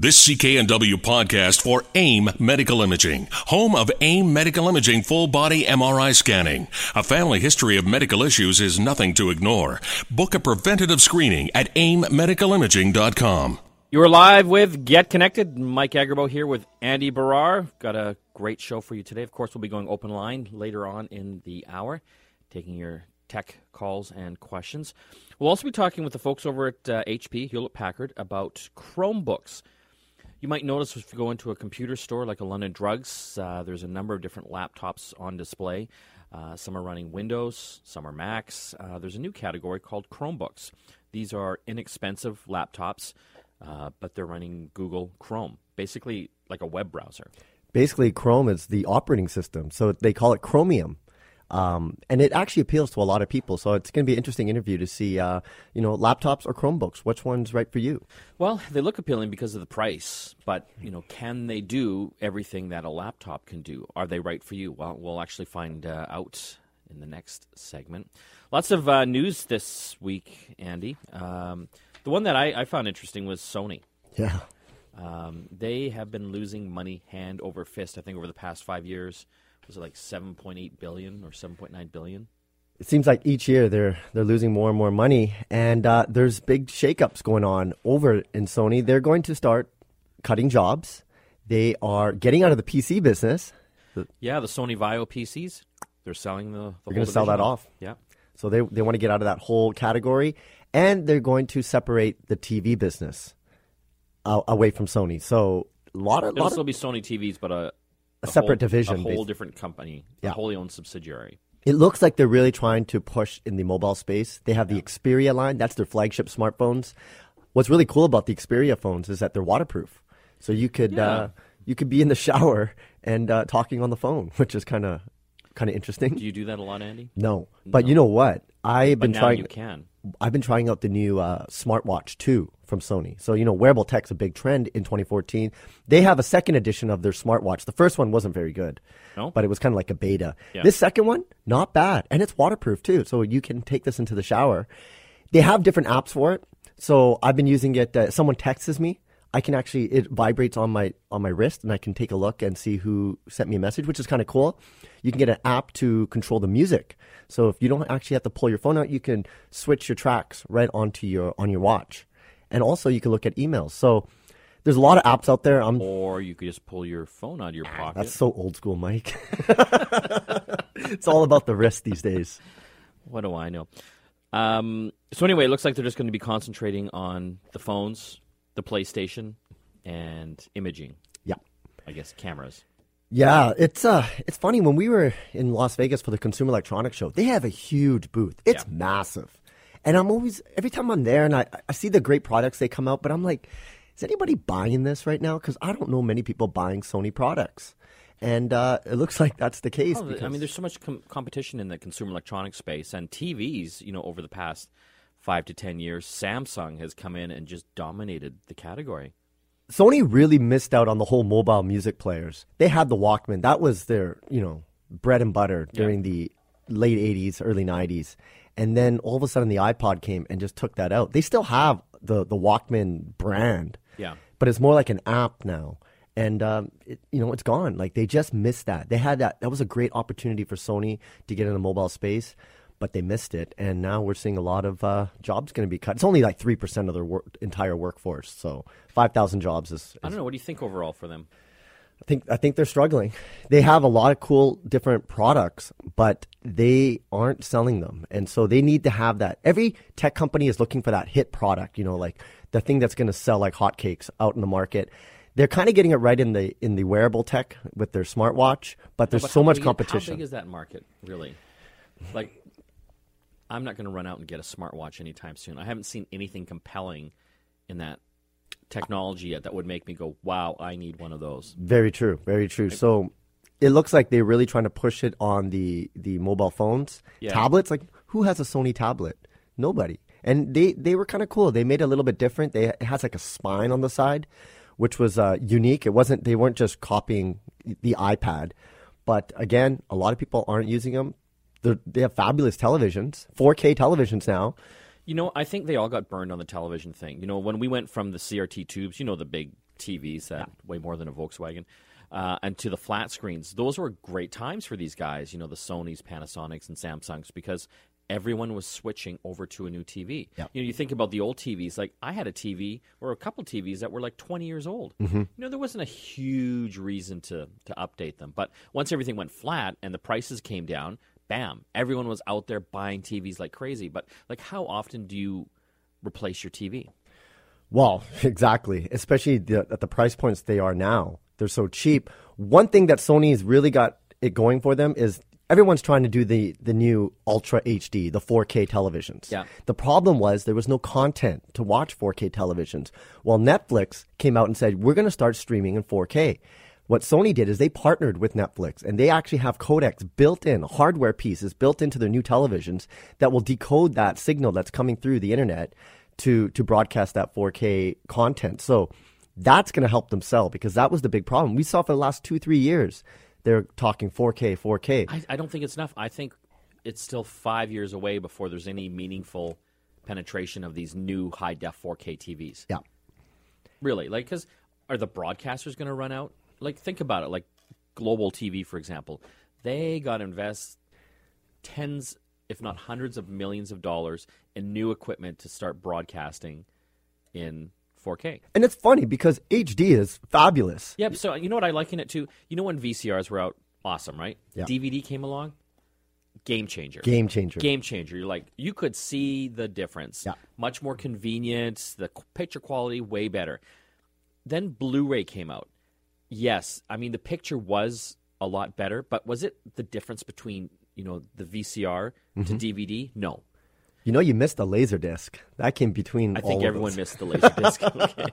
This CKNW podcast for AIM Medical Imaging, home of AIM Medical Imaging full body MRI scanning. A family history of medical issues is nothing to ignore. Book a preventative screening at aimmedicalimaging.com. You are live with Get Connected. Mike Agerbo here with Andy Baryer. Got a great show for you today. Of course, we'll be going open line later on in the hour, taking your tech calls and questions. We'll also be talking with the folks over at uh, HP, Hewlett Packard, about Chromebooks. You might notice if you go into a computer store like a London Drugs, uh, there's a number of different laptops on display. Uh, some are running Windows, some are Macs. Uh, there's a new category called Chromebooks. These are inexpensive laptops, uh, but they're running Google Chrome, basically like a web browser. Basically, Chrome is the operating system, so they call it Chromium. Um, and it actually appeals to a lot of people. So it's going to be an interesting interview to see, uh, you know, laptops or Chromebooks. Which one's right for you? Well, they look appealing because of the price, but you know, can they do everything that a laptop can do? Are they right for you? Well, we'll actually find uh, out in the next segment. Lots of uh, news this week, Andy. Um, the one that I, I, found interesting was Sony. Yeah. Um, they have been losing money hand over fist. I think over the past five years was it like 7.8 billion or 7.9 billion? It seems like each year they're they're losing more and more money, and uh, there's big shakeups going on over in Sony. They're going to start cutting jobs. They are getting out of the PC business. Yeah, the Sony Vaio PCs. They're selling the. the they're going to sell that off. off. Yeah. So they they want to get out of that whole category, and they're going to separate the TV business uh, away from Sony. So a lot of it'll lot still of, be Sony TVs, but a a, separate whole, division, a whole basically. different company, Yeah. a wholly owned subsidiary. It looks like they're really trying to push in the mobile space. They have the Xperia line, that's their flagship smartphones. What's really cool about the Xperia phones is that they're waterproof. So you could Yeah. uh, you could be in the shower and uh, talking on the phone, which is kind of kind of interesting. Do you do that a lot, Andy? no, but you know what? I've But been trying. you can. I've been trying out the new uh, smartwatch 2 from Sony. So, you know, wearable tech's a big trend in 2014. They have a second edition of their smartwatch. The first one wasn't very good, No? but it was kind of like a beta. Yeah. This second one, not bad. And it's waterproof too. So you can take this into the shower. They have different apps for it. So I've been using it. Uh, someone texts me. I can actually it vibrates on my on my wrist, and I can take a look and see who sent me a message, which is kind of cool. You can get an app to control the music, so if you don't actually have to pull your phone out, you can switch your tracks right onto your on your watch, and also you can look at emails. So there's a lot of apps out there. I'm Or you could just pull your phone out of your pocket. that's so old school, Mike. it's all about the wrist these days. What do I know? Um, so anyway, it looks like they're just going to be concentrating on the phones, the PlayStation, and imaging. Yeah. I guess cameras. Yeah, it's uh it's funny when we were in Las Vegas for the Consumer Electronics Show. They have a huge booth. It's Yeah. massive. And I'm always every time I'm there and I I see the great products they come out, but I'm like is anybody buying this right now cuz I don't know many people buying Sony products. And uh, it looks like that's the case Oh, I mean, there's so much com- competition in the consumer electronics space and TVs. You know, over the past five to ten years, Samsung has come in and just dominated the category. Sony really missed out on the whole mobile music players. They had the Walkman. That was their, you know, bread and butter during the late 80s, early 90s. And then all of a sudden the iPod came and just took that out. They still have the, the Walkman brand. Yeah. But it's more like an app now. And, um, it, you know, it's gone. Like they just missed that. They had that. That was a great opportunity for Sony to get in the mobile space, but they missed it. And now we're seeing a lot of uh, jobs going to be cut. It's only like 3% of their work, entire workforce. So 5,000 jobs is, I don't know. What do you think overall for them? I think I think they're struggling. They have a lot of cool different products, but they aren't selling them, and so they need to have that. Every tech company is looking for that hit product, you know, like the thing that's going to sell like hotcakes out in the market. They're kind of getting it right in the in the wearable tech with their smartwatch, but there's But so much big- competition. How big is that market, really? Like, I'm not going to run out and get a smartwatch anytime soon. I haven't seen anything compelling in that technology yet that would make me go, "Wow, I need one of those." Very true. Very true. So it looks like they're really trying to push it on the the mobile phones, Yeah. tablets. Like who has a Sony tablet? Nobody. And they they were kind of cool. They made it a little bit different. They it has like a spine on the side, which was uh, unique. It wasn't. They weren't just copying the iPad, but again, a lot of people aren't using them. They're, they have fabulous televisions, 4K televisions now. You know, I think they all got burned on the television thing. You know, when we went from the CRT tubes, you know, the big TVs that weigh more than a Volkswagen, uh, and to the flat screens. Those were great times for these guys. You know, the Sony's, Panasonics, and Samsungs because everyone was switching over to a new TV. Yeah. You know, you think about the old TVs. Like I had a TV or a couple TVs that were like 20 years old. Mm-hmm. You know, there wasn't a huge reason to to update them. But once everything went flat and the prices came down, bam, everyone was out there buying TVs like crazy. But like, how often do you replace your TV? Well, exactly. Especially the, at the price points they are now. They're so cheap. One thing that Sony's really got it going for them is everyone's trying to do the, the new Ultra HD, the 4K televisions. Yeah. The problem was there was no content to watch 4K televisions. Well, Netflix came out and said, we're going to start streaming in 4K. What Sony did is they partnered with Netflix and they actually have codecs built in, hardware pieces built into their new televisions that will decode that signal that's coming through the internet to, to broadcast that 4K content. So that's going to help them sell because that was the big problem. We saw for the last two, three years, they're talking 4K, 4K. I, I don't think it's enough. I think it's still five years away before there's any meaningful penetration of these new high def 4K TVs. yeah. Really, like, because are the broadcasters going to run out? Like, think about it. Like, Global TV, for example, they got to invest tens, if not hundreds of millions of dollars in new equipment to start broadcasting in 4K. And it's funny because HD is fabulous. Yep. So you know what I liken it to? You know when VCRs were out, awesome, right? Yeah. DVD came along, game changer. Game changer. Game changer. You're like you could see the difference. Yeah. Much more convenient. The picture quality way better. Then Blu-ray came out. Yes, I mean the picture was a lot better, but was it the difference between you know the VCR Mm-hmm. to DVD? No. You know, you missed the laser disc. That came between I think everyone missed the laser disc. okay.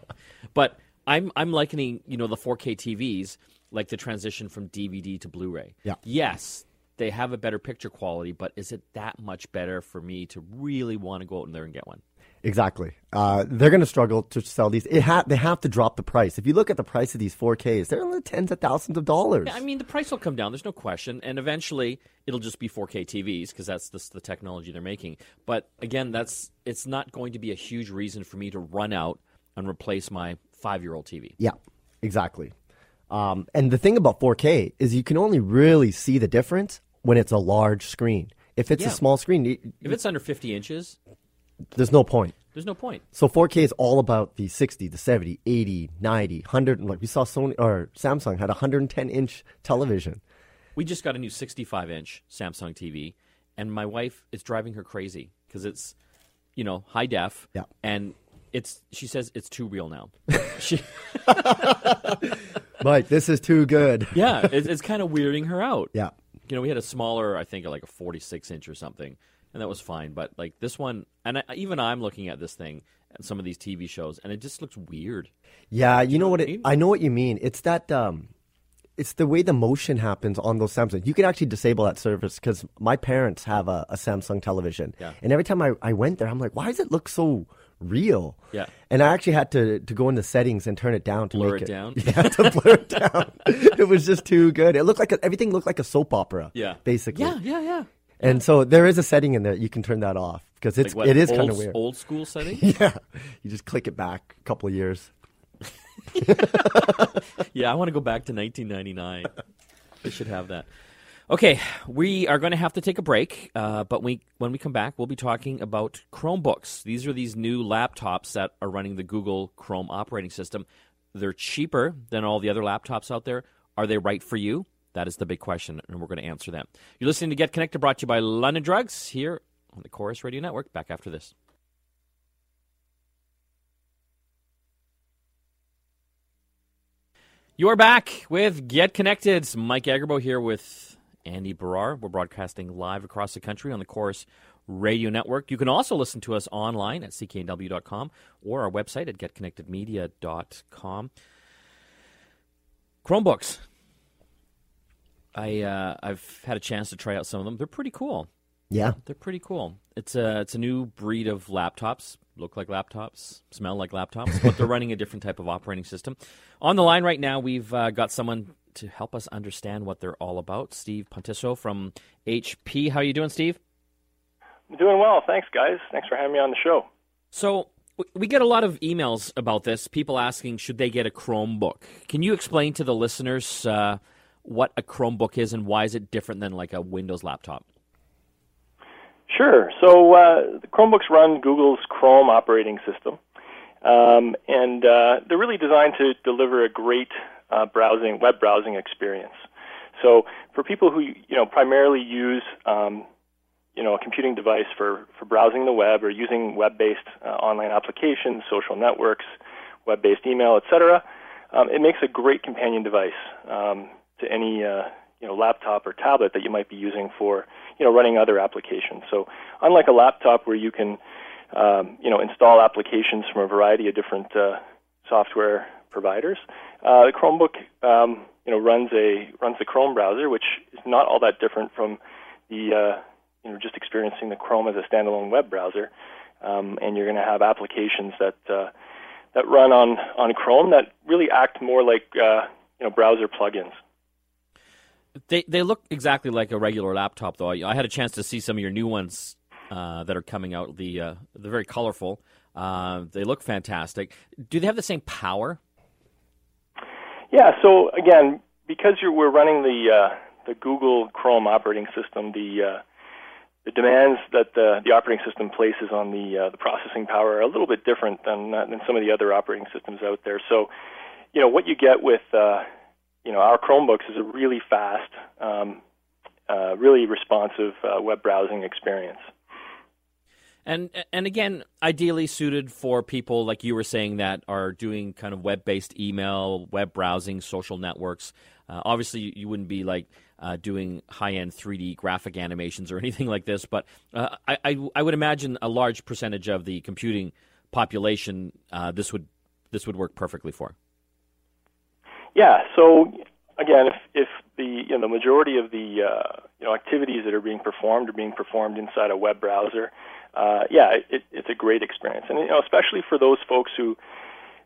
But I'm I'm likening, you know, the 4K TVs like the transition from DVD to Blu-ray. Yeah. Yes, they have a better picture quality, but is it that much better for me to really want to go out in there and get one? Exactly. Uh, they're going to struggle to sell these. It ha- they have to drop the price. If you look at the price of these 4Ks, they're in the tens of thousands of dollars. Yeah, I mean, the price will come down. There's no question, and eventually it'll just be 4K TVs because that's the, the technology they're making. But again, that's it's not going to be a huge reason for me to run out and replace my five-year-old TV. yeah, exactly. Um, and the thing about 4K is you can only really see the difference when it's a large screen. If it's Yeah. a small screen, If it's under 50 inches, there's no point. there's no point. So 4K is all about the 60, the 70, 80, 90, 100. Like we saw Sony or Samsung had a 110 inch television. We just got a new 65 inch Samsung TV, and my wife is driving her crazy because it's, you know, high def. Yeah. And it's she says it's too real now. she, Mike, this is too good. yeah, it's, it's kind of weirding her out. Yeah. You know, we had a smaller, I think, like a 46 inch or something, and that was fine. But like this one, and I, even I'm looking at this thing and some of these TV shows, and it just looks weird. Yeah, you know what? I It. I know what you mean. It's that. Um, it's the way the motion happens on those Samsung. You can actually disable that service because my parents have a, a Samsung television, Yeah. and every time I, I went there, I'm like, why does it look so real? Yeah. And I actually had to to go into settings and turn it down to Blur make it down? Yeah, to blur it down. it was just too good. It looked like a, everything looked like a soap opera. Yeah. basically. Yeah, yeah, yeah. And so there is a setting in there you can turn that off because it's Like what, it is kind of weird. Old school setting. Yeah, you just click it back a couple of years. Yeah, I want to go back to 1999. they should have that. Okay, we are going to have to take a break, uh, but we, when we come back, we'll be talking about Chromebooks. These are these new laptops that are running the Google Chrome operating system. They're cheaper than all the other laptops out there. Are they right for you? That is the big question, and we're going to answer that. You're listening to Get Connected, brought to you by London Drugs here on the Corus Radio Network. Back after this. You are back with Get Connected. It's Mike Agerbo here with Andy Baryer. We're broadcasting live across the country on the Corus Radio Network. You can also listen to us online at cknw.com or our website at getconnectedmedia.com. Chromebooks. I uh, I've had a chance to try out some of them. They're pretty cool. Yeah, They're pretty cool. It's a it's a new breed of laptops. Look like laptops, smell like laptops, but they're running a different type of operating system. On the line right now, we've uh, got someone to help us understand what they're all about. Steve Pontiso from HP. How are you doing, Steve? I'm doing well. Thanks, guys. Thanks for having me on the show. So We get a lot of emails about this. People asking, should they get a Chromebook? Can you explain to the listeners uh, what a Chromebook is and why is it different than like a Windows laptop? Sure. So uh, the Chromebooks run Google's Chrome operating system, um, and uh, they're really designed to deliver a great uh, browsing web browsing experience. So for people who you know primarily use um, you know a computing device for, for browsing the web or using web-based uh, online applications, social networks, web-based email, etc., um, it makes a great companion device um, to any uh, you know laptop or tablet that you might be using for you know running other applications. So unlike a laptop where you can um, you know install applications from a variety of different uh, software providers, uh, the Chromebook um, you know runs a runs the Chrome browser, which is not all that different from the uh, you know just experiencing the Chrome as a standalone web browser. Um, and you're going to have applications that uh, that run on on Chrome that really act more like uh, you know browser plugins. They they look exactly like a regular laptop, though. I, I had a chance to see some of your new ones uh, that are coming out. The uh, they're very colorful. Uh, they look fantastic. Do they have the same power? Yeah. So again, because we're running the uh, the Google Chrome operating system, the uh, the demands that the, the operating system places on the uh, the processing power are a little bit different than than some of the other operating systems out there. So, you know, what you get with you know, our Chromebooks is a really fast, um, uh, really responsive uh, web browsing experience. And and again, ideally suited for people like you were saying that are doing kind of web-based email, web browsing, social networks. Uh, obviously, you wouldn't be like uh, doing high-end 3D graphic animations or anything like this, but uh, I, I, I would imagine a large percentage of the computing population uh, this would this would work perfectly for. Yeah. So again, if if the you know the majority of the uh, you know activities that are being performed are being performed inside a web browser, uh, yeah, it, it's a great experience, and you know especially for those folks who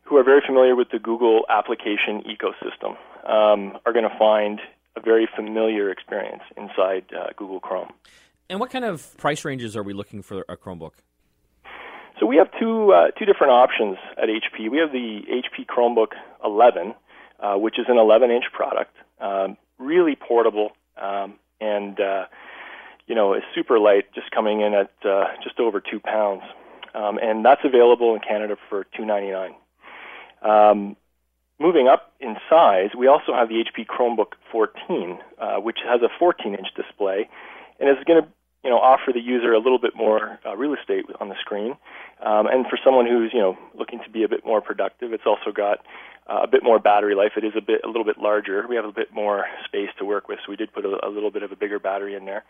who are very familiar with the Google application ecosystem um, are going to find a very familiar experience inside uh, Google Chrome. And what kind of price ranges are we looking for a Chromebook? So we have two uh, two different options at HP. We have the HP Chromebook 11, uh, which is an 11 inch product, um, really portable, um, and uh, you know is super light, just coming in at uh, just over two pounds, um, and that's available in Canada for 2.99. Um, moving up in size, we also have the HP Chromebook 14, uh, which has a 14 inch display, and is going to you know offer the user a little bit more uh, real estate on the screen. Um, and for someone who's you know looking to be a bit more productive, it's also got uh, a bit more battery life. It is a bit a little bit larger. We have a bit more space to work with, so we did put a, a little bit of a bigger battery in there,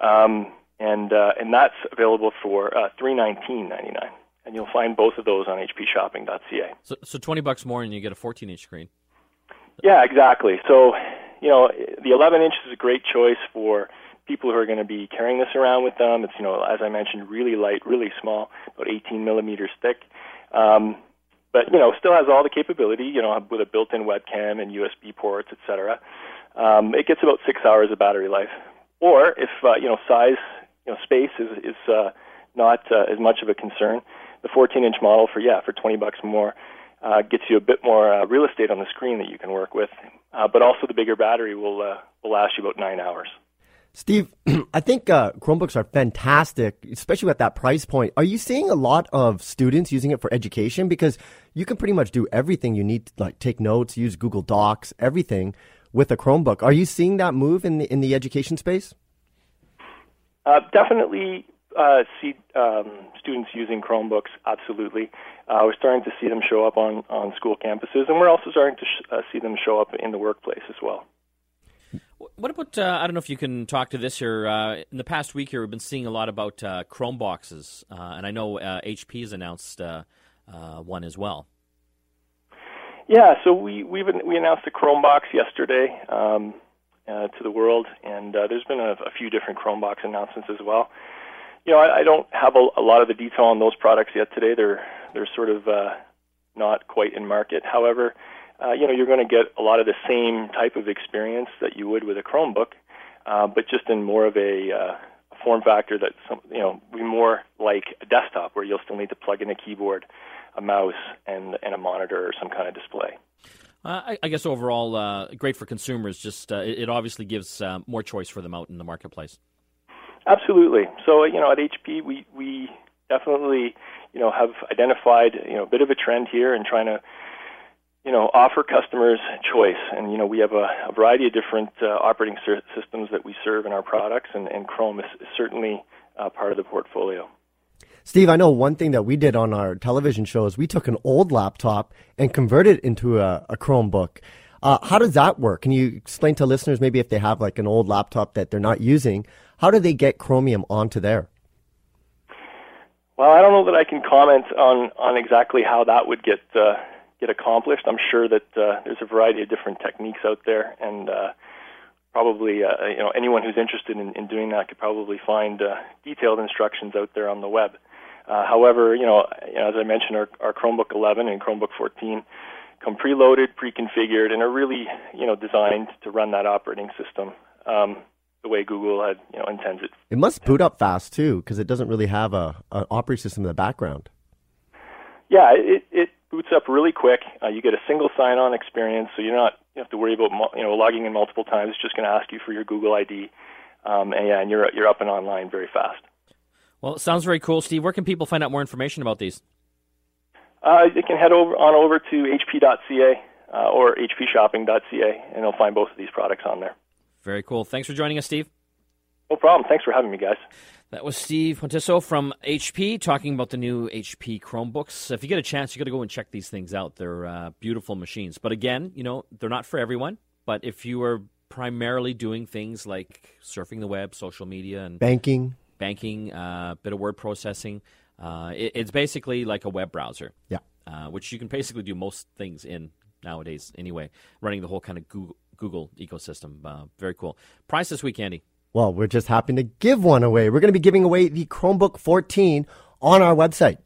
um, and uh, and that's available for uh, three nineteen ninety nine. And you'll find both of those on HPShopping.ca. So, so twenty bucks more, and you get a fourteen inch screen. Yeah, exactly. So, you know, the 11 inch is a great choice for people who are going to be carrying this around with them. It's, you know, as I mentioned, really light, really small, about 18 millimeters thick. Um, but you know still has all the capability you know with a built-in webcam and USB ports etc. Um, it gets about six hours of battery life. Or if uh, you know size you know space is is uh, not uh, as much of a concern, the 14-inch model for yeah for 20 bucks more uh, gets you a bit more uh, real estate on the screen that you can work with. Uh, but also the bigger battery will uh, will last you about nine hours. Steve, I think uh, Chromebooks are fantastic, especially at that price point. Are you seeing a lot of students using it for education? Because you can pretty much do everything you need, like take notes, use Google Docs, everything with a Chromebook. Are you seeing that move in the in the education space? Uh, definitely uh, see um, students using Chromebooks. Absolutely, uh, we're starting to see them show up on on school campuses, and we're also starting to sh- uh, see them show up in the workplace as well. What about? Uh, I don't know if you can talk to this here. Uh, in the past week here, we've been seeing a lot about uh, Chrome boxes, uh, and I know HP uh, has announced uh, one as well. Yeah, so we we we announced a Chromebox yesterday um, to the world, and there's been a, a, few different Chromebox announcements as well. You know, I, I don't have a, a, lot of the detail on those products yet today. They're they're sort of not quite in market. However, uh, you know, you're going to get a lot of the same type of experience that you would with a Chromebook, uh, but just in more of a uh, form factor that some, you know be more like a desktop where you'll still need to plug in a keyboard, a mouse, and and a monitor or some kind of display. Uh, I, I, guess overall, uh, great for consumers. Just uh, it, it, obviously gives uh, more choice for them out in the marketplace. Absolutely. So you know, at HP, we we definitely you know have identified you know a bit of a trend here and trying to you know offer customers choice. And you know, we have a, a variety of different uh, operating ser- systems that we serve in our products, and, and Chrome is, is certainly uh, part of the portfolio. Steve, I know one thing that we did on our television show is we took an old laptop and converted it into a, a Chromebook. Uh, how does that work? Can you explain to listeners maybe if they have like an old laptop that they're not using, how do they get Chromium onto there? Well, I don't know that I can comment on, on exactly how that would get uh, get accomplished. I'm sure that uh, there's a variety of different techniques out there, and uh, probably uh, you know anyone who's interested in, in doing that could probably find uh, detailed instructions out there on the web. Uh, however, you know, as I mentioned, our, our Chromebook 11 and Chromebook 14 come preloaded, pre-configured, and are really, you know, designed to run that operating system um, the way Google had, you know, intends it. It must boot up fast too, because it doesn't really have a an operating system in the background. Yeah, it, it boots up really quick. Uh, you get a single sign-on experience, so you're not you have to worry about you know logging in multiple times. It's just going to ask you for your Google ID, um, and yeah, and you're you're up and online very fast. Well, it sounds very cool, Steve. Where can people find out more information about these? Uh, they can head over on over to hp.ca uh, or hpshopping.ca, and they'll find both of these products on there. Very cool. Thanks for joining us, Steve. No problem. Thanks for having me, guys. That was Steve Hontiso from HP talking about the new HP Chromebooks. If you get a chance, you got to go and check these things out. They're uh, beautiful machines. But again, you know, they're not for everyone. But if you are primarily doing things like surfing the web, social media, and banking, banking, a uh, bit of word processing. Uh, it, it's basically like a web browser. Yeah. Uh, which you can basically do most things in nowadays anyway, running the whole kind of Google, Google ecosystem. Uh, very cool. Price this week, Andy. Well, we're just happy to give one away. We're going to be giving away the Chromebook 14 on our website,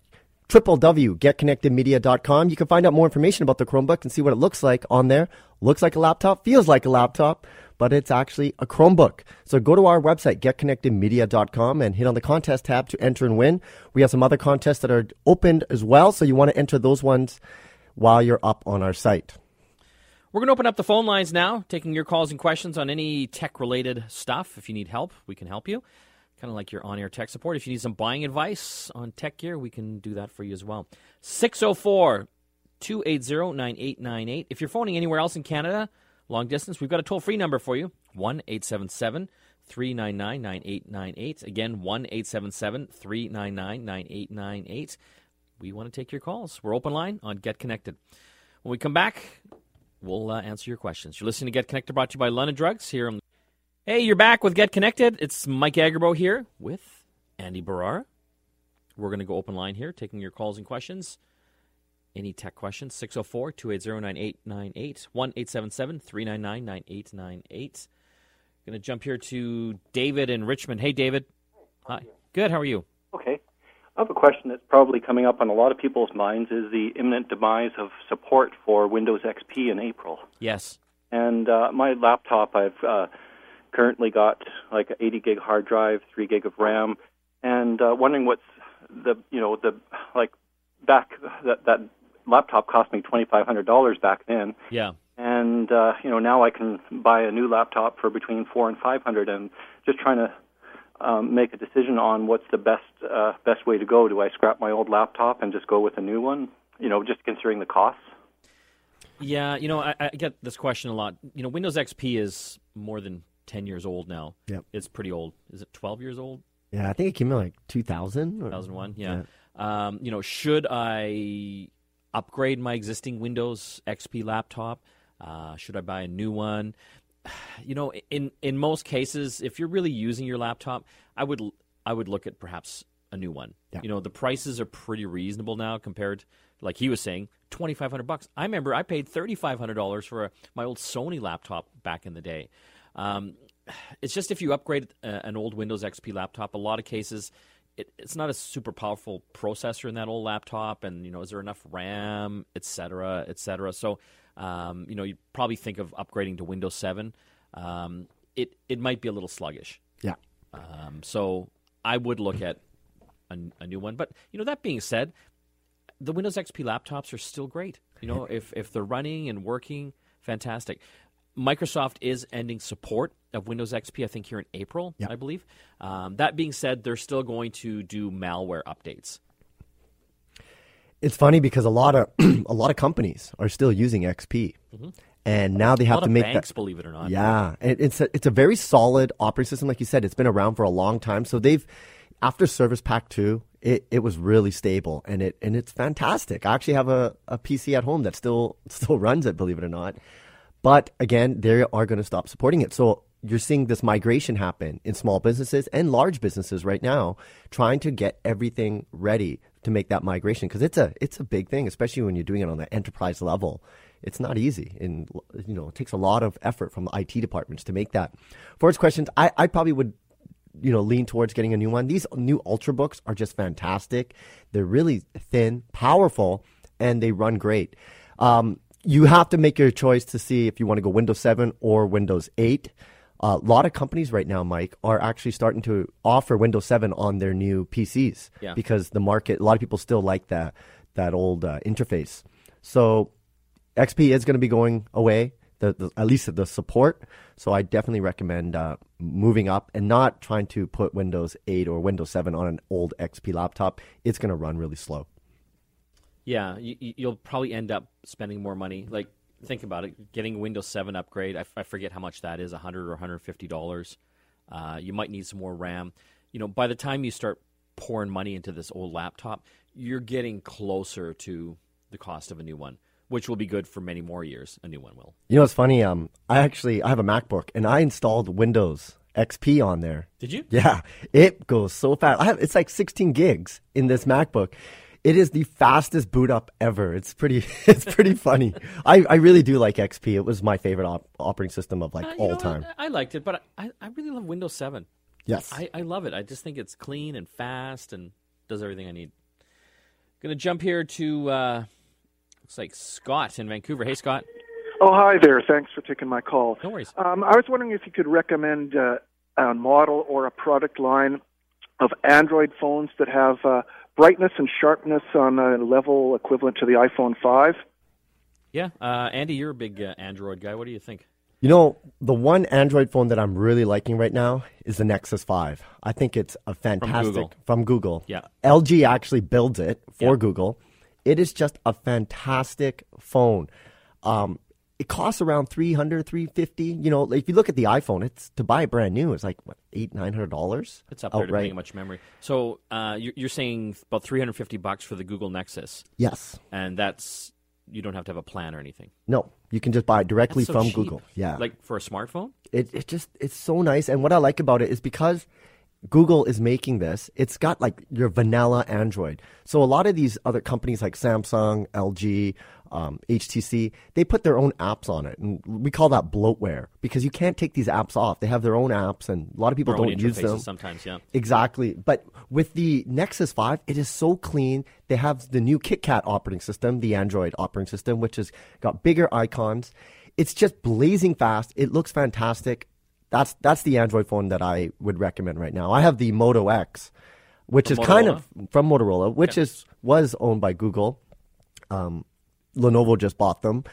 www.getconnectedmedia.com. You can find out more information about the Chromebook and see what it looks like on there. Looks like a laptop, feels like a laptop but it's actually a Chromebook. So go to our website, getconnectedmedia.com, and hit on the contest tab to enter and win. We have some other contests that are opened as well, so you want to enter those ones while you're up on our site. We're going to open up the phone lines now, taking your calls and questions on any tech related stuff. If you need help, we can help you. Kind of like your on air tech support. If you need some buying advice on tech gear, we can do that for you as well. 604 280 9898. If you're phoning anywhere else in Canada, long distance, we've got a toll free number for you 1 877 399 9898. Again, 1 877 399 9898. We want to take your calls. We're open line on Get Connected. When we come back, we'll uh, answer your questions. You're listening to Get Connected, brought to you by London Drugs here. On... Hey, you're back with Get Connected. It's Mike Agerbo here with Andy Baryer. We're going to go open line here, taking your calls and questions any tech questions, 604 280 9898, 1 877 399 9898. Going to jump here to David in Richmond. Hey, David. Hi. Good. How are you? I have a question that's probably coming up on a lot of people's minds is the imminent demise of support for Windows XP in April. Yes. And uh, my laptop, I've uh, currently got like an 80 gig hard drive, 3 gig of RAM, and uh, wondering what's the, you know, the, like, back that, that laptop cost me twenty five hundred dollars back then. Yeah. And uh, you know now I can buy a new laptop for between four and five hundred, and just trying to um, make a decision on what's the best uh, best way to go. Do I scrap my old laptop and just go with a new one? You know, just considering the costs. Yeah, you know, I, I get this question a lot. You know, Windows XP is more than ten years old now. Yep. it's pretty old. Is it twelve years old? Yeah, I think it came in like 2000 2001, yeah. yeah. Um, you know, should I upgrade my existing Windows XP laptop? Uh, should I buy a new one? You know, in in most cases, if you're really using your laptop, I would I would look at perhaps a new one. Yeah. You know, the prices are pretty reasonable now compared, like he was saying, twenty five hundred bucks. I remember I paid thirty five hundred dollars for a, my old Sony laptop back in the day. Um, it's just if you upgrade a, uh, an old Windows XP laptop, a lot of cases it, it's not a super powerful processor in that old laptop, and you know, is there enough RAM, et cetera, et cetera. So, um, you know, you probably think of upgrading to Windows 7. Um, it it might be a little sluggish. Yeah. Um, so I would look at a, a new one. But you know, that being said, the Windows XP laptops are still great. You know, if if they're running and working, fantastic. Microsoft is ending support of Windows XP, I think, here in April, Yeah. I believe. Um, that being said, they're still going to do malware updates. It's funny because a lot of a lot of companies are still using XP, and now they Mm-hmm. Have to make banks, that. believe it or not. Yeah, it, it's a, it's a very solid operating system, like you said. It's been around for a long time, so they've after Service Pack two, it, it was really stable, and it and it's fantastic. I actually have a, a PC at home that still still runs it, believe it or not. But again, they are going to stop supporting it. So you're seeing this migration happen in small businesses and large businesses right now, trying to get everything ready to make that migration because it's a it's a big thing, especially when you're doing it on the enterprise level. It's not easy, and you know it takes a lot of effort from the IT departments to make that. For its questions, I, I probably would you know lean towards getting a new one. These new ultrabooks are just fantastic. They're really thin, powerful, and they run great. Um, you have to make your choice to see if you want to go Windows 7 or Windows 8. A lot of companies right now, Mike, are actually starting to offer Windows 7 on their new PCs Yeah. because the market, a lot of people still like that that old uh, interface. So XP is going to be going away, the, the, at least the support. So I definitely recommend uh, moving up and not trying to put Windows 8 or Windows 7 on an old XP laptop. It's going to run really slow. Yeah, you, you'll probably end up spending more money. Like, think about it: getting a Windows 7 upgrade. I, f- I forget how much that is, 100 or 150 dollars. Uh, you might need some more RAM. You know, by the time you start pouring money into this old laptop, you're getting closer to the cost of a new one, which will be good for many more years. A new one will. You know, it's funny. Um, I actually I have a MacBook and I installed Windows XP on there. Did you? Yeah, it goes so fast. I have it's like 16 gigs in this MacBook. It is the fastest boot up ever. It's pretty. It's pretty funny. I, I really do like XP. It was my favorite op- operating system of like Uh, all know, time. I, I liked it, but I, I really love Windows 7. Yes. I, I love it. I just think it's clean and fast and does everything I need. Going to jump here to uh, looks like Scott in Vancouver. Hey, Scott. Oh, hi there. Thanks for taking my call. No worries. Um, I was wondering if you could recommend uh, a model or a product line of Android phones that have uh, brightness and sharpness on a level equivalent to the iPhone 5. Yeah, uh, Andy, you're a big uh, Android guy. What do you think? You know, the one Android phone that I'm really liking right now is the Nexus 5. I think it's a fantastic Google. from Google. Yeah. LG actually builds it for Yeah. Google. It is just a fantastic phone. Um, it costs around 300 350 You know, if you look at the iPhone, it's to buy it brand new, it's like what, eight, nine hundred dollars. It's up there depending on much memory. So uh, you're, you're saying about 350 bucks for the Google Nexus, Yes. and that's you don't have to have a plan or anything. No, you can just buy it directly so from cheap. Google. Yeah. like for a smartphone. it, it just it's so nice and what i like about it is because google is making this it's got like your vanilla android so a lot of these other companies like samsung lg um, htc they put their own apps on it and we call that bloatware because you can't take these apps off they have their own apps and a lot of people don't use them sometimes. Yeah. Exactly. But with the Nexus 5, it is so clean. They have the new KitKat operating system, the Android operating system, which has got bigger icons. It's just blazing fast. It looks fantastic. That's that's the Android phone that I would recommend right now. I have the Moto X, which From is kind of from Motorola, which is was owned by Google. Um, Lenovo just bought them.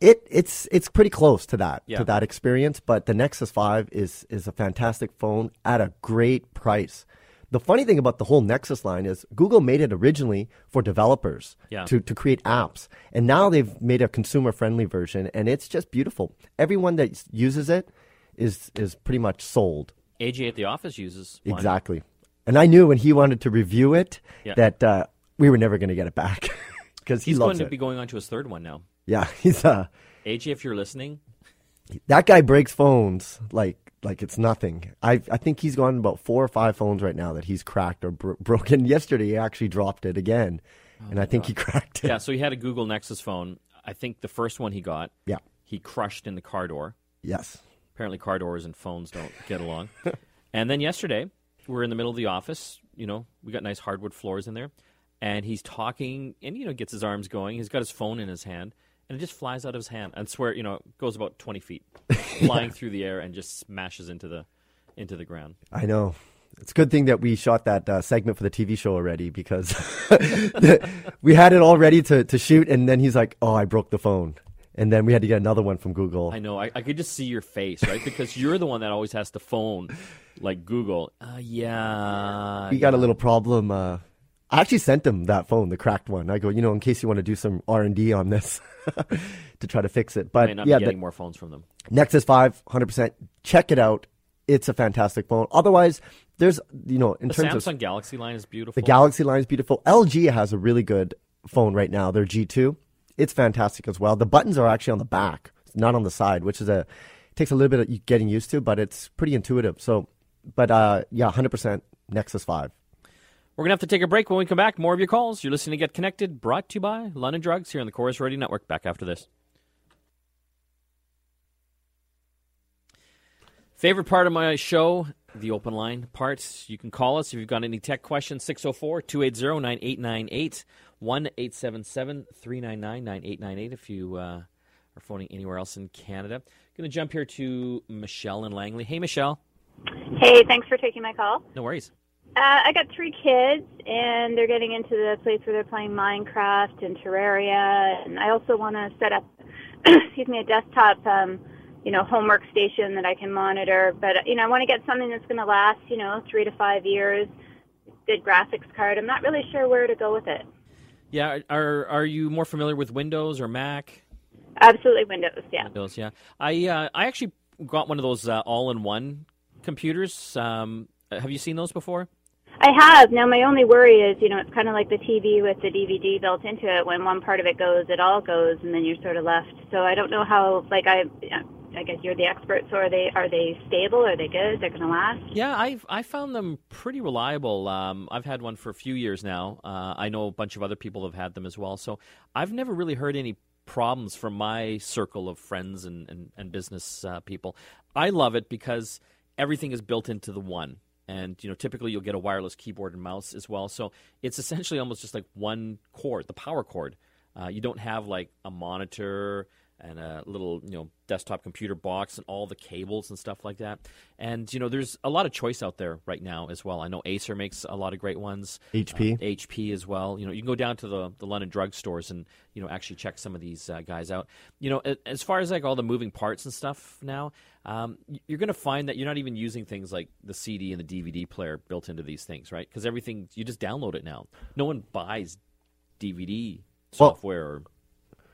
It it's it's pretty close to that Yeah. to that experience, but the Nexus 5 is is a fantastic phone at a great price. The funny thing about the whole Nexus line is Google made it originally for developers Yeah. to, to create apps. And now they've made a consumer friendly version and it's just beautiful. Everyone that uses it is is pretty much sold. AJ at the office uses one. Exactly. And I knew when he wanted to review it Yeah. that uh, we were never going to get it back because he He's going loves to it. be going on to his third one now. yeah, he's uh AJ, if you're listening, that guy breaks phones like like it's nothing. I I think he's gone about four or five phones right now that he's cracked or bro- broken. Yesterday he actually dropped it again, and I think he cracked it. yeah. So he had a Google Nexus phone. I think the first one he got, Yeah. he crushed in the car door. Yes. Apparently, car doors and phones don't get along. and then yesterday, we're in the middle of the office. You know, we got nice hardwood floors in there, and he's talking, and you know, gets his arms going. He's got his phone in his hand, and it just flies out of his hand. I swear, you know, goes about twenty feet, flying through the air, and just smashes into the into the ground. I know. It's a good thing that we shot that uh, segment for the TV show already because we had it all ready to, to shoot, and then he's like, "Oh, I broke the phone," and then we had to get another one from Google. I know. I, I could just see your face, right? Because you're the one that always has to phone, like Google. Uh, yeah. we got a little problem. Uh, I actually sent him that phone, the cracked one. I go, you know, in case you want to do some R and D on this to try to fix it. But yeah, be the getting more phones from them. Nexus 5, 100%. Check it out. It's a fantastic phone. Otherwise, there's, you know, in The terms Samsung of Galaxy line is beautiful. the Galaxy line is beautiful. LG has a really good phone right now. Their G2. It's fantastic as well. The buttons are actually on the back, not on the side, which is a takes a little bit of getting used to, but it's pretty intuitive. So, but uh, yeah, 100% Nexus 5. We're going to have to take a break when we come back. More of your calls. You're listening to Get Connected, brought to you by London Drugs here on the Corus Radio Network. Back after this. Favorite part of my show, the open line parts. You can call us if you've got any tech questions, 604 280 9898, 1 877 399 9898 if you uh, are phoning anywhere else in Canada. Going to jump here to Michelle in Langley. Hey, Michelle. Hey, thanks for taking my call. No worries. Uh, I got three kids, and they're getting into the place where they're playing Minecraft and Terraria, and I also want to set up, excuse me, a desktop, um, you know, homework station that I can monitor. But you know, I want to get something that's going to last, you know, three to five years. Good graphics card. I'm not really sure where to go with it. Yeah, are are you more familiar with Windows or Mac? Absolutely Windows, yeah. Windows, yeah. I uh, I actually got one of those uh, all-in-one computers. Um, have you seen those before? I have. Now, my only worry is, you know, it's kind of like the TV with the DVD built into it. When one part of it goes, it all goes, and then you're sort of left. So I don't know how. Like I, I guess you're the expert. So are they? Are they stable? Are they good? They're going to last? Yeah, I've I found them pretty reliable. Um, I've had one for a few years now. Uh, I know a bunch of other people have had them as well. So I've never really heard any problems from my circle of friends and and, and business uh, people. I love it because everything is built into the one and you know typically you'll get a wireless keyboard and mouse as well. So it's essentially almost just like one cord the power cord. Uh, you don't have like a monitor and a little you know desktop computer box and all the cables and stuff like that. And you know there's a lot of choice out there right now as well. I know acer makes a lot of great ones. HP. uh, hp as well. You know you can go down to the, the london drug stores and you know actually check some of these uh, guys out. You know as far as like all the moving parts and stuff now um, you're going to find that you're not even using things like the cd and the dvd player built into these things right? Because everything you just download it now. No one buys dvd Well- software or,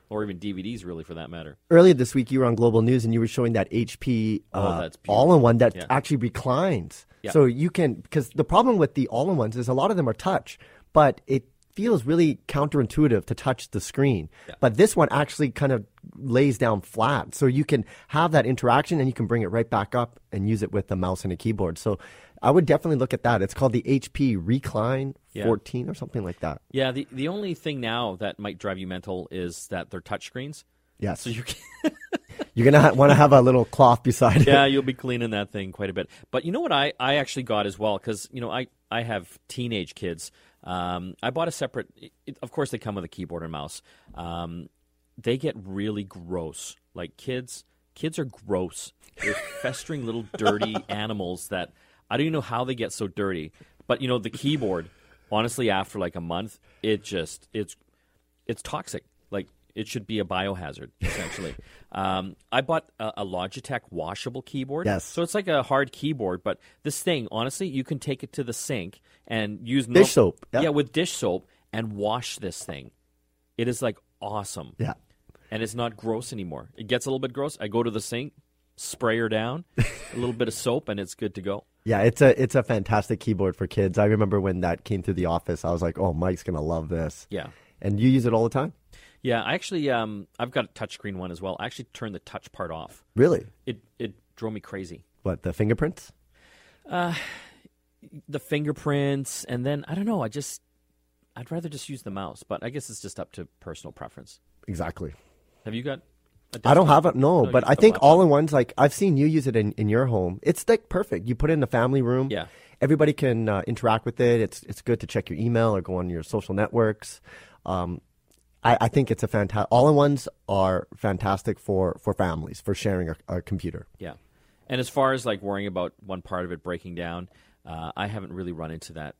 or even dvds really for that matter Earlier this week, you were on Global News and you were showing that HP Oh, uh, beautiful. all-in-one that Yeah. actually reclines. Yeah. So you can because the problem with the all-in-ones is a lot of them are touch, but it feels really counterintuitive to touch the screen. But this one actually kind of lays down flat, so you can have that interaction and you can bring it right back up and use it with the mouse and a keyboard. So I would definitely look at that. It's called the HP Recline Yeah. 14 or something like that. Yeah, the the only thing now that might drive you mental is that they're touchscreens. Yes. So you can, You're gonna ha- want to have a little cloth beside it. yeah, it. you'll be cleaning that thing quite a bit. But you know what I, I actually got as well because you know I I have teenage kids. Um, I bought a separate. It, of course, they come with a keyboard and mouse. Um, they get really gross. Like kids, kids are gross. They're festering little dirty animals that I don't even know how they get so dirty. But you know the keyboard. Honestly, after like a month, it just it's it's toxic. Like it should be a biohazard essentially. um, I bought a, a Logitech washable keyboard. Yes. So it's like a hard keyboard, but this thing, honestly, you can take it to the sink and use Dish soap, yeah. Yeah, with dish soap and wash this thing. It is like awesome. Yeah. And it's not gross anymore. It gets a little bit gross. I go to the sink, spray her down, a little bit of soap, and it's good to go. Yeah, it's a it's a fantastic keyboard for kids. I remember when that came through the office, I was like, "Oh, Mike's gonna love this." Yeah. And you use it all the time? Yeah, I actually, um, I've got a touchscreen one as well. I actually turned the touch part off. Really? It it drove me crazy. What the fingerprints? Uh, the fingerprints, and then I don't know. I just I'd rather just use the mouse, but I guess it's just up to personal preference. Exactly. Have you got? I don't have it. No, No, but I think all in ones. Like I've seen you use it in, in your home. It's like perfect. You put it in the family room. Yeah. Everybody can uh, interact with it. It's it's good to check your email or go on your social networks. Um, I, I think it's a fantastic. All in ones are fantastic for for families for sharing a, a computer. Yeah. And as far as like worrying about one part of it breaking down, uh, I haven't really run into that.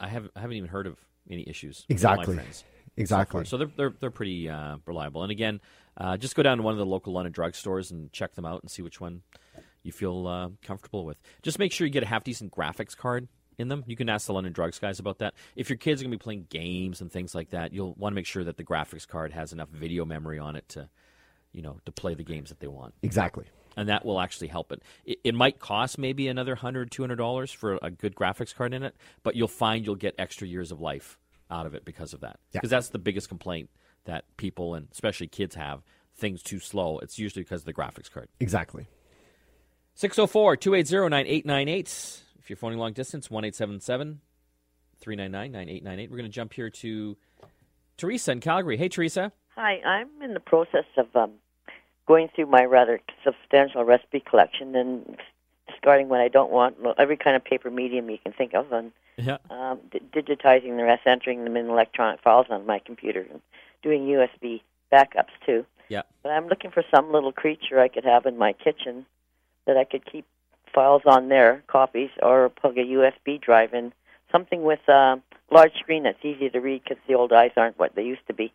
I haven't I haven't even heard of any issues. with Exactly. my friends Exactly. So, they're they're they're pretty uh, reliable. And again, uh, just go down to one of the local London drugstores and check them out and see which one you feel uh, comfortable with. Just make sure you get a half decent graphics card in them. You can ask the London Drugs guys about that. If your kids are going to be playing games and things like that, you'll want to make sure that the graphics card has enough video memory on it to, you know, to play the games that they want Exactly. and that will actually help it. It, it might cost maybe another hundred, two hundred dollars $200 for a good graphics card in it, but you'll find you'll get extra years of life out of it because of that. Yeah. Because that's the biggest complaint that people and especially kids have: things too slow. It's usually because of the graphics card. Exactly. 604-280-9898. If you're phoning long distance, one eight seven seven three nine nine nine eight nine eight. We're going to jump here to Teresa in Calgary. Hey, Teresa. Hi, I'm in the process of um, going through my rather substantial recipe collection and discarding what I don't want, well, every kind of paper medium you can think of, and Yeah. um, d- digitizing the rest, entering them in electronic files on my computer, and doing USB backups too. Yeah. But I'm looking for some little creature I could have in my kitchen that I could keep files on there, copies, or plug a USB drive in. Something with a large screen that's easy to read because the old eyes aren't what they used to be.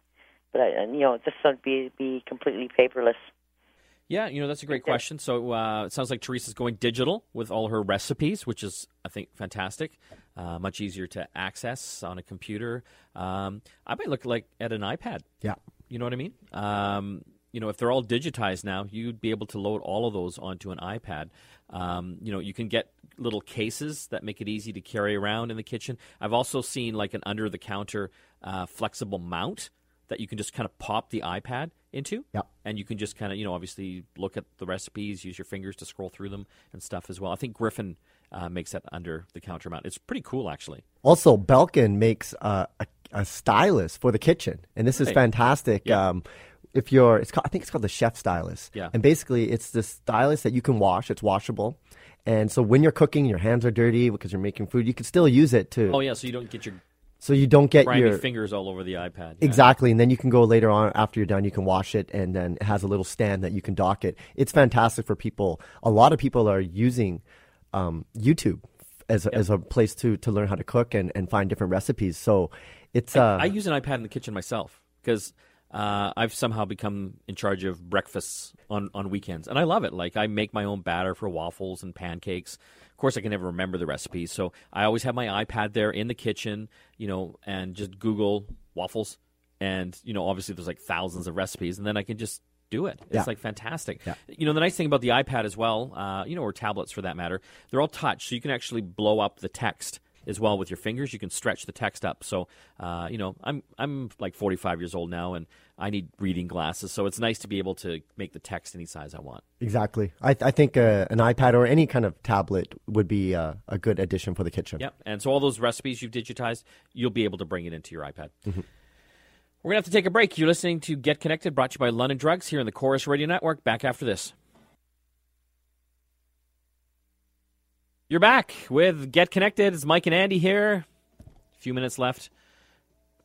But I, and, you know, this would be be completely paperless. Yeah, you know that's a great question. So uh, it sounds like Teresa's going digital with all her recipes, which is I think fantastic. Uh, much easier to access on a computer. Um, I might look like at an iPad. Yeah. You know what I mean? Um, you know, if they're all digitized now, you'd be able to load all of those onto an iPad. Um, you know, you can get little cases that make it easy to carry around in the kitchen. I've also seen like an under the counter uh, flexible mount that you can just kind of pop the iPad into. Yep. And you can just kind of, you know, obviously look at the recipes, use your fingers to scroll through them and stuff as well. I think Griffin uh, makes that under the counter mount. It's pretty cool, actually. Also, Belkin makes uh, a, a stylus for the kitchen, and this is Hey. fantastic. Yeah. Um, if you're, it's called, I think it's called the chef stylus. Yeah. And basically, it's the stylus that you can wash. It's washable, and so when you're cooking, your hands are dirty because you're making food. You can still use it to, Oh, yeah, so you don't get your so you don't get your fingers all over the iPad. Yeah. Exactly, and then you can go later on after you're done. You can wash it, and then it has a little stand that you can dock it. It's fantastic for people. A lot of people are using um, YouTube as a, as a place to to learn how to cook and, and find different recipes. So it's uh, I use an iPad in the kitchen myself because uh, I've somehow become in charge of breakfasts on, on weekends, and I love it. Like I make my own batter for waffles and pancakes. Of course, I can never remember the recipes, so I always have my iPad there in the kitchen, you know, and just Google waffles, and you know, obviously there's like thousands of recipes, and then I can just do it. It's Yeah. like fantastic. Yeah. You know, the nice thing about the iPad as well, uh, you know, or tablets for that matter, they're all touch, so you can actually blow up the text as well with your fingers. You can stretch the text up. So, uh, you know, I'm I'm like 45 years old now, and I need reading glasses. So it's nice to be able to make the text any size I want. exactly. I, I think uh, an iPad or any kind of tablet would be uh, a good addition for the kitchen. Yep. And so all those recipes you've digitized, you'll be able to bring it into your iPad. We're going to have to take a break. You're listening to Get Connected, brought to you by London Drugs here in the Corus Radio Network. Back after this. You're back with Get Connected. It's Mike and Andy here. A few minutes left.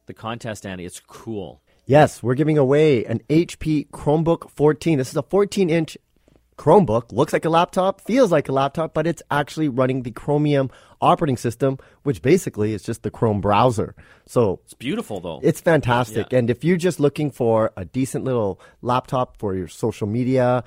The contest, Andy, it's cool. Yes, we're giving away an HP Chromebook 14. This is a 14 inch Chromebook. Looks like a laptop, feels like a laptop, but it's actually running the Chromium operating system, which basically is just the Chrome browser. So It's beautiful, though. it's fantastic. Yeah. And if you're just looking for a decent little laptop for your social media,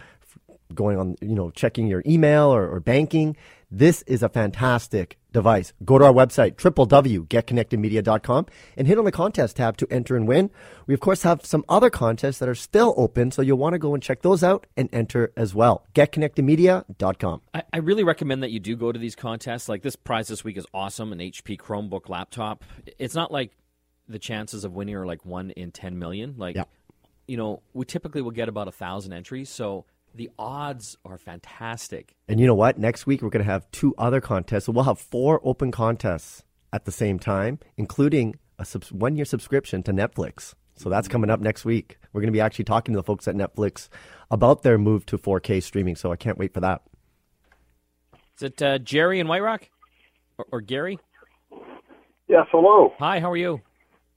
going on, you know, checking your email or, or banking, this is a fantastic device. Go to our website, www.getconnectedmedia.com, and hit on the contest tab to enter and win. We, of course, have some other contests that are still open, so you'll want to go and check those out and enter as well. Getconnectedmedia.com. I, I really recommend that you do go to these contests. Like this prize this week is awesome an HP Chromebook laptop. It's not like the chances of winning are like one in 10 million. Like, Yeah. you know, we typically will get about a thousand entries. So the odds are fantastic. And you know what? Next week we're going to have two other contests. So we'll have four open contests at the same time, including a subs- one-year subscription to Netflix. So that's coming up next week. We're going to be actually talking to the folks at Netflix about their move to 4K streaming. So I can't wait for that. Is it uh, Jerry in White Rock? Or, or Gary? Yes, hello. Hi, how are you?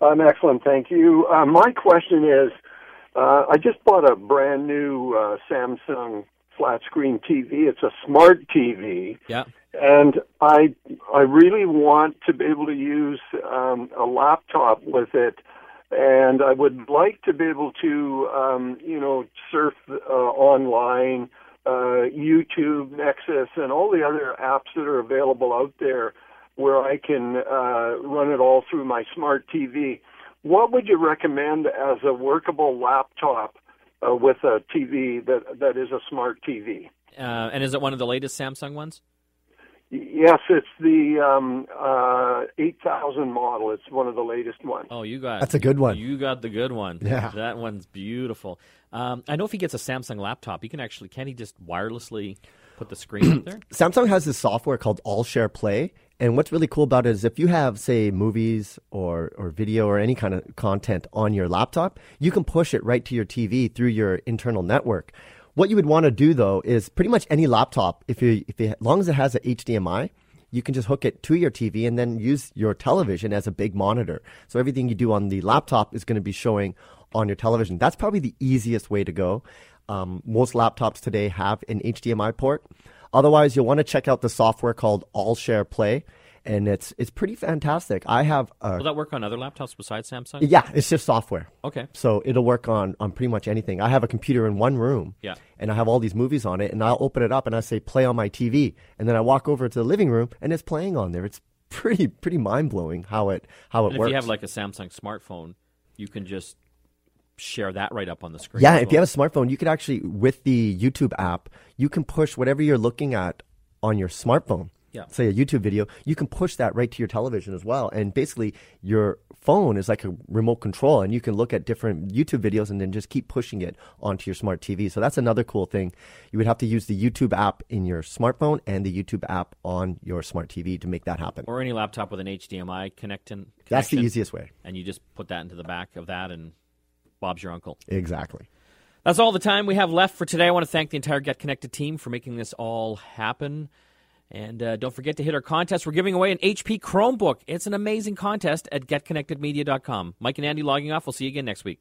I'm excellent, thank you. Uh, my question is, uh, I just bought a brand new uh, Samsung flat screen TV. It's a smart TV, Yeah. and I I really want to be able to use um, a laptop with it, and I would like to be able to um, you know surf uh, online, uh, YouTube, Nexus, and all the other apps that are available out there, where I can uh, run it all through my smart TV. What would you recommend as a workable laptop uh, with a TV that that is a smart TV? Uh, and is it one of the latest Samsung ones? Yes, it's the um, uh, 8000 model. It's one of the latest ones. Oh, you got That's a good one. You got the good one. Yeah. that one's beautiful. Um, I know if he gets a Samsung laptop, he can actually can he just wirelessly put the screen up there? Samsung has this software called All Share Play, and what's really cool about it is if you have, say, movies or or video or any kind of content on your laptop, you can push it right to your TV through your internal network. What you would want to do though is pretty much any laptop, if you if as long as it has an HDMI, you can just hook it to your TV and then use your television as a big monitor. So everything you do on the laptop is going to be showing on your television. That's probably the easiest way to go. Um, most laptops today have an HDMI port. Otherwise, you'll want to check out the software called All Share Play, and it's it's pretty fantastic. I have a, Will that work on other laptops besides Samsung? yeah, it's just software. Okay. So it'll work on on pretty much anything. I have a computer in one room. Yeah. And I have all these movies on it, and I'll open it up and I say play on my TV, and then I walk over to the living room and it's playing on there. It's pretty pretty mind blowing how it how it And if works. you have like a Samsung smartphone, you can just share that right up on the screen. yeah, if you have a smartphone, you could actually with the YouTube app, you can push whatever you're looking at on your smartphone. Yeah. Say a YouTube video, you can push that right to your television as well. And basically, your phone is like a remote control, and you can look at different YouTube videos and then just keep pushing it onto your smart TV. So that's another cool thing. You would have to use the YouTube app in your smartphone and the YouTube app on your smart TV to make that happen. or any laptop with an HDMI connecting. That's the easiest way. And you just put that into the back of that, and Bob's your uncle. Exactly. That's all the time we have left for today. I want to thank the entire Get Connected team for making this all happen. And uh, don't forget to hit our contest. We're giving away an HP Chromebook. It's an amazing contest at getconnectedmedia.com. Mike and Andy logging off. We'll see you again next week.